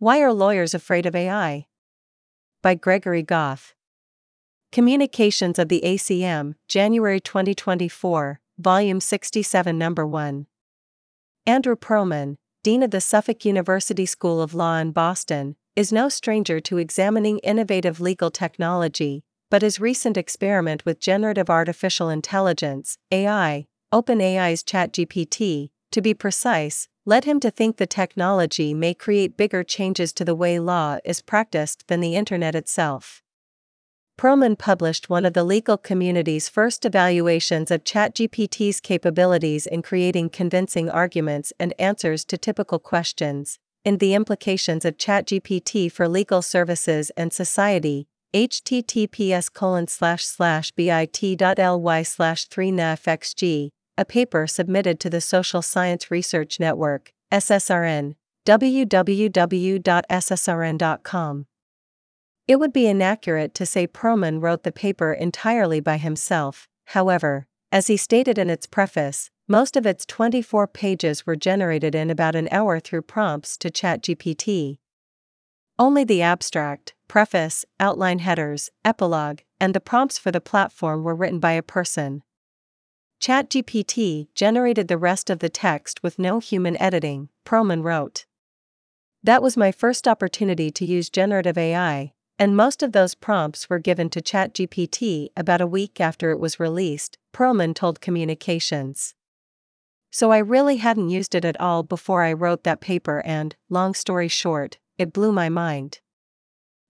Why are lawyers afraid of AI? By Gregory Goth. Communications of the ACM, January 2024, Volume 67, Number 1. Andrew Perlman, Dean of the Suffolk University School of Law in Boston, is no stranger to examining innovative legal technology, but his recent experiment with generative artificial intelligence, AI, OpenAI's ChatGPT, to be precise, led him to think the technology may create bigger changes to the way law is practiced than the Internet itself. Perlman published one of the legal community's first evaluations of ChatGPT's capabilities in creating convincing arguments and answers to typical questions, in The Implications of ChatGPT for Legal Services and Society, https bit.ly slash 3nafxg, a paper submitted to the Social Science Research Network, SSRN, www.ssrn.com. It would be inaccurate to say Perlman wrote the paper entirely by himself, however, as he stated in its preface, most of its 24 pages were generated in about an hour through prompts to ChatGPT. Only the abstract, preface, outline headers, epilogue, and the prompts for the platform were written by a person. ChatGPT generated the rest of the text with no human editing, Perlman wrote. That was my first opportunity to use generative AI, and most of those prompts were given to ChatGPT about a week after it was released, Perlman told Communications. So I really hadn't used it at all before I wrote that paper, and, long story short, it blew my mind.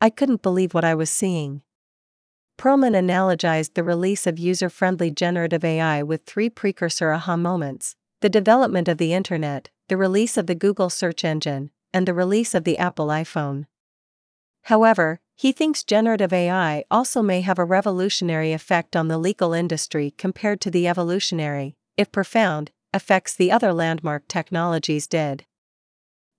I couldn't believe what I was seeing. Perlman analogized the release of user friendly generative AI with three precursor aha moments the development of the Internet, the release of the Google search engine, and the release of the Apple iPhone. However, he thinks generative AI also may have a revolutionary effect on the legal industry compared to the evolutionary, if profound, effects the other landmark technologies did.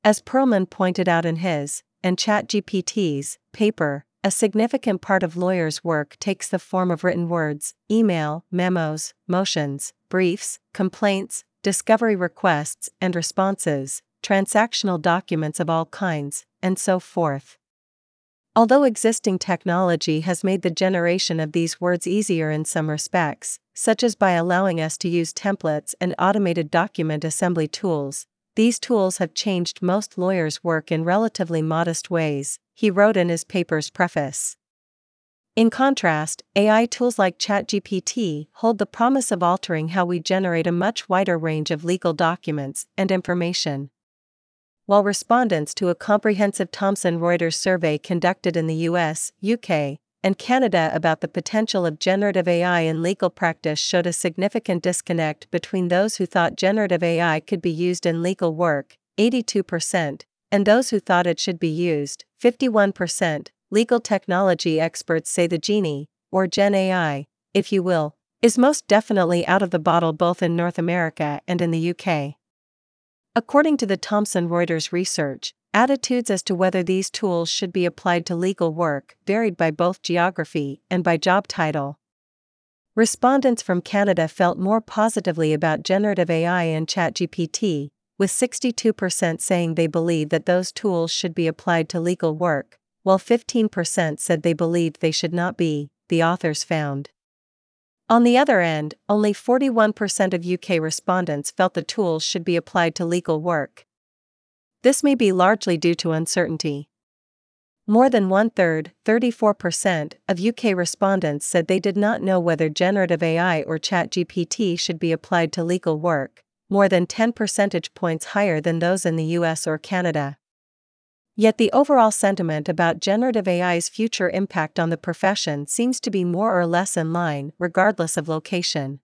As Perlman pointed out in his, and ChatGPT's, paper, a significant part of lawyers' work takes the form of written words, email, memos, motions, briefs, complaints, discovery requests and responses, transactional documents of all kinds, and so forth. Although existing technology has made the generation of these words easier in some respects, such as by allowing us to use templates and automated document assembly tools, these tools have changed most lawyers' work in relatively modest ways, he wrote in his paper's preface. In contrast, AI tools like ChatGPT hold the promise of altering how we generate a much wider range of legal documents and information. While respondents to a comprehensive Thomson Reuters survey conducted in the US, UK, and Canada about the potential of generative AI in legal practice showed a significant disconnect between those who thought generative AI could be used in legal work, 82%, and those who thought it should be used, 51%. Legal technology experts say the Genie, or Gen AI, if you will, is most definitely out of the bottle both in North America and in the UK. According to the Thomson Reuters research, Attitudes as to whether these tools should be applied to legal work varied by both geography and by job title. Respondents from Canada felt more positively about generative AI and ChatGPT, with 62% saying they believe that those tools should be applied to legal work, while 15% said they believed they should not be, the authors found. On the other end, only 41% of UK respondents felt the tools should be applied to legal work. This may be largely due to uncertainty. More than one third, 34%, of UK respondents said they did not know whether generative AI or ChatGPT should be applied to legal work, more than 10 percentage points higher than those in the US or Canada. Yet the overall sentiment about generative AI's future impact on the profession seems to be more or less in line, regardless of location.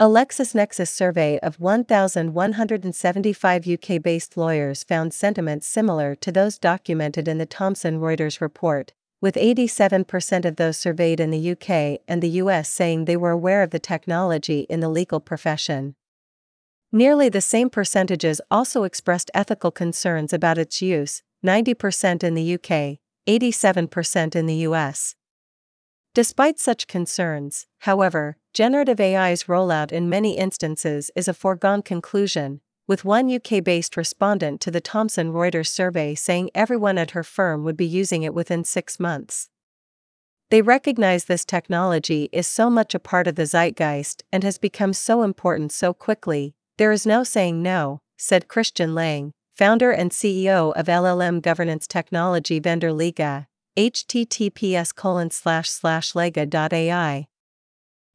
A LexisNexis survey of 1,175 UK based lawyers found sentiments similar to those documented in the Thomson Reuters report, with 87% of those surveyed in the UK and the US saying they were aware of the technology in the legal profession. Nearly the same percentages also expressed ethical concerns about its use 90% in the UK, 87% in the US. Despite such concerns, however, generative AI's rollout in many instances is a foregone conclusion, with one UK based respondent to the Thomson Reuters survey saying everyone at her firm would be using it within six months. They recognize this technology is so much a part of the zeitgeist and has become so important so quickly, there is no saying no, said Christian Lang, founder and CEO of LLM governance technology vendor Lega, https colon slash slash lega.ai.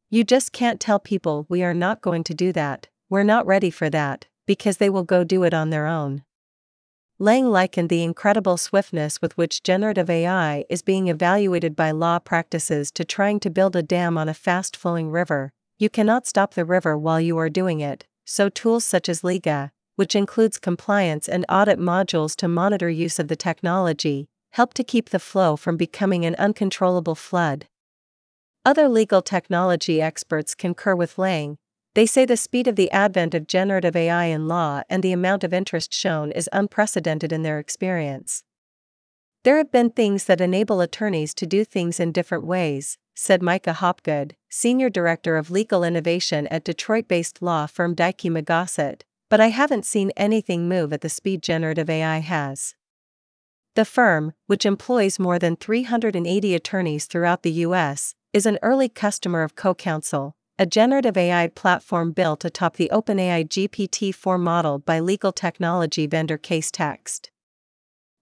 You just can't tell people we are not going to do that, we're not ready for that, because they will go do it on their own. Lang likened the incredible swiftness with which generative AI is being evaluated by law practices to trying to build a dam on a fast flowing river. You cannot stop the river while you are doing it, so tools such as Lega, which includes compliance and audit modules to monitor use of the technology, help to keep the flow from becoming an uncontrollable flood. Other legal technology experts concur with Lang, they say the speed of the advent of generative AI in law and the amount of interest shown is unprecedented in their experience. There have been things that enable attorneys to do things in different ways, said Micah Hopgood, Senior Director of Legal Innovation at Detroit based law firm Dykema Gossett, but I haven't seen anything move at the speed generative AI has. The firm, which employs more than 380 attorneys throughout the U.S., is an early customer of CoCounsel, a generative AI platform built atop the OpenAI GPT-4 model by legal technology vendor Casetext.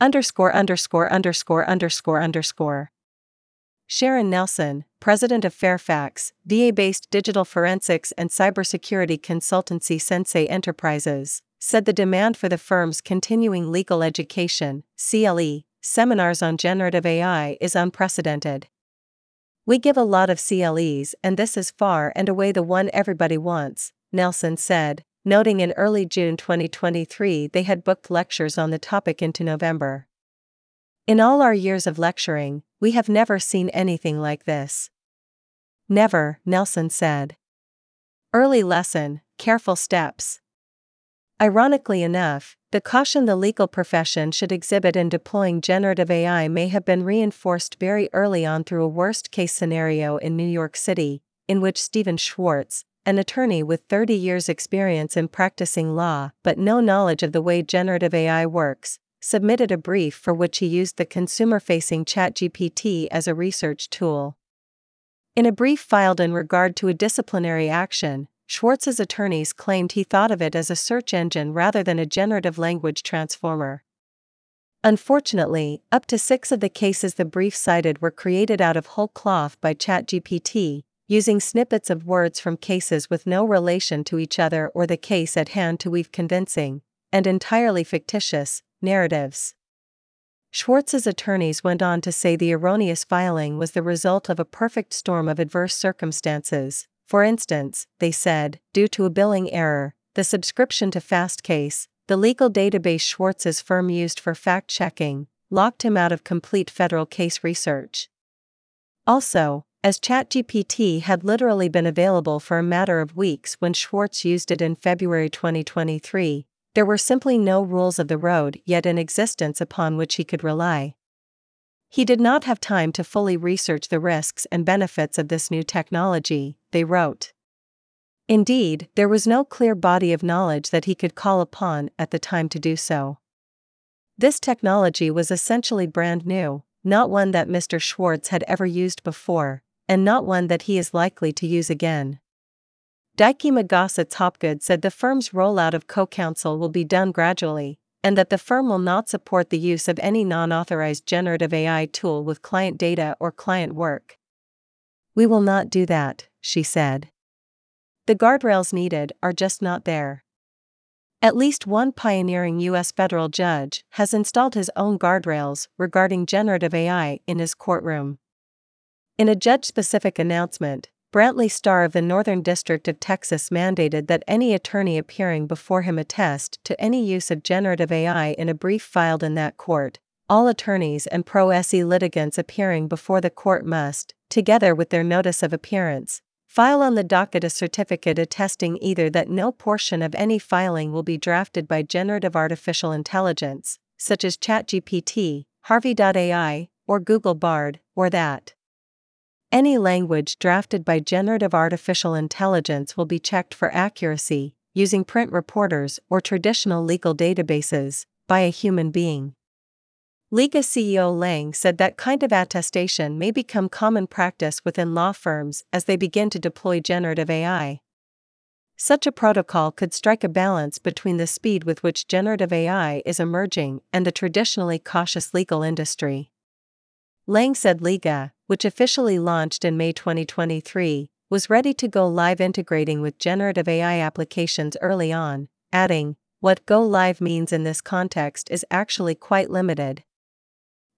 underscore underscore underscore underscore underscore Sharon Nelson, president of Fairfax, VA based digital forensics and cybersecurity consultancy Sensei Enterprises, said the demand for the firm's continuing legal education, CLE, seminars on generative AI is unprecedented. We give a lot of CLEs, and this is far and away the one everybody wants, Nelson said, noting in early June 2023 they had booked lectures on the topic into November. In all our years of lecturing, we have never seen anything like this. Never, Nelson said. Early lesson Careful steps. Ironically enough, the caution the legal profession should exhibit in deploying generative AI may have been reinforced very early on through a worst case scenario in New York City, in which Steven Schwartz, an attorney with 30 years' experience in practicing law but no knowledge of the way generative AI works, submitted a brief for which he used the consumer facing ChatGPT as a research tool. In a brief filed in regard to a disciplinary action, Schwartz's attorneys claimed he thought of it as a search engine rather than a generative language transformer. Unfortunately, up to six of the cases the brief cited were created out of whole cloth by ChatGPT, using snippets of words from cases with no relation to each other or the case at hand to weave convincing, and entirely fictitious, narratives. Schwartz's attorneys went on to say the erroneous filing was the result of a perfect storm of adverse circumstances. For instance, they said, due to a billing error, the subscription to Fastcase, the legal database Schwartz's firm used for fact checking, locked him out of complete federal case research. Also, as ChatGPT had literally been available for a matter of weeks when Schwartz used it in February 2023, there were simply no rules of the road yet in existence upon which he could rely. He did not have time to fully research the risks and benefits of this new technology, they wrote. Indeed, there was no clear body of knowledge that he could call upon at the time to do so. This technology was essentially brand new, not one that Mr. Schwartz had ever used before, and not one that he is likely to use again. Dykema Gossett's Hopgood said the firm's rollout of CoCounsel will be done gradually, and that the firm will not support the use of any non authorized generative AI tool with client data or client work. We will not do that, she said. The guardrails needed are just not there. At least one pioneering U.S. federal judge has installed his own guardrails regarding generative AI in his courtroom. In a judge specific announcement, Brantley Starr of the Northern District of Texas mandated that any attorney appearing before him attest to any use of generative AI in a brief filed in that court. All attorneys and pro se litigants appearing before the court must, together with their notice of appearance, File on the docket a certificate attesting either that no portion of any filing will be drafted by generative artificial intelligence, such as ChatGPT, Harvey.ai, or Google Bard, or that any language drafted by generative artificial intelligence will be checked for accuracy, using print reporters or traditional legal databases, by a human being. Lega CEO Lang said that kind of attestation may become common practice within law firms as they begin to deploy generative AI. Such a protocol could strike a balance between the speed with which generative AI is emerging and the traditionally cautious legal industry. Lang said Lega, which officially launched in May 2023, was ready to go live integrating with generative AI applications early on, adding, What go live means in this context is actually quite limited.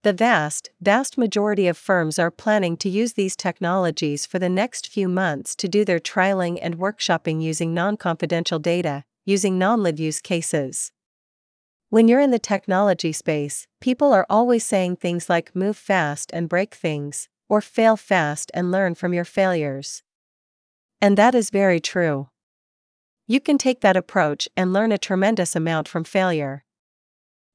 The vast, vast majority of firms are planning to use these technologies for the next few months to do their trialing and workshopping using non confidential data, using non live use cases. When you're in the technology space, people are always saying things like move fast and break things, or fail fast and learn from your failures. And that is very true. You can take that approach and learn a tremendous amount from failure.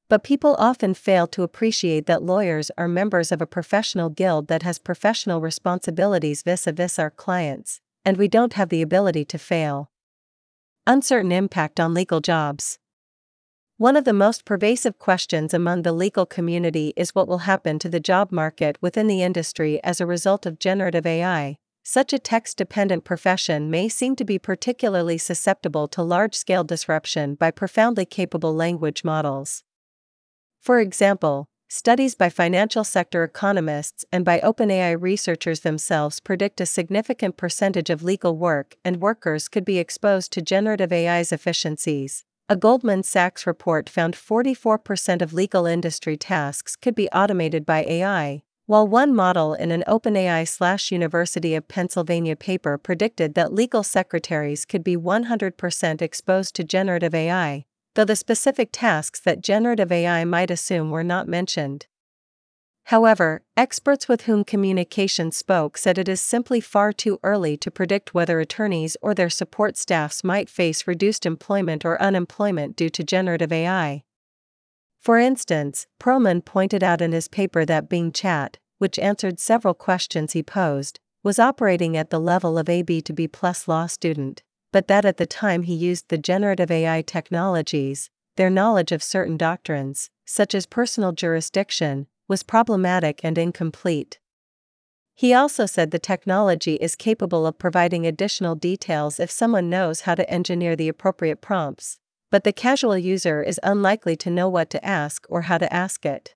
But people often fail to appreciate that lawyers are members of a professional guild that has professional responsibilities vis a vis our clients, and we don't have the ability to fail. Uncertain impact on legal jobs. One of the most pervasive questions among the legal community is what will happen to the job market within the industry as a result of generative AI. Such a text dependent profession may seem to be particularly susceptible to large scale disruption by profoundly capable language models. For example, studies by financial sector economists and by OpenAI researchers themselves predict a significant percentage of legal work and workers could be exposed to generative AI's efficiencies. A Goldman Sachs report found 44% of legal industry tasks could be automated by AI, while one model in an OpenAI slash University of Pennsylvania paper predicted that legal secretaries could be 100% exposed to generative AI, though the specific tasks that generative AI might assume were not mentioned. However, experts with whom communication spoke said it is simply far too early to predict whether attorneys or their support staffs might face reduced employment or unemployment due to generative AI. For instance, Perlman pointed out in his paper that Bing Chat, which answered several questions he posed, was operating at the level of a B to B plus law student but that at the time he used the generative AI technologies, their knowledge of certain doctrines, such as personal jurisdiction, was problematic and incomplete. He also said the technology is capable of providing additional details if someone knows how to engineer the appropriate prompts, but the casual user is unlikely to know what to ask or how to ask it.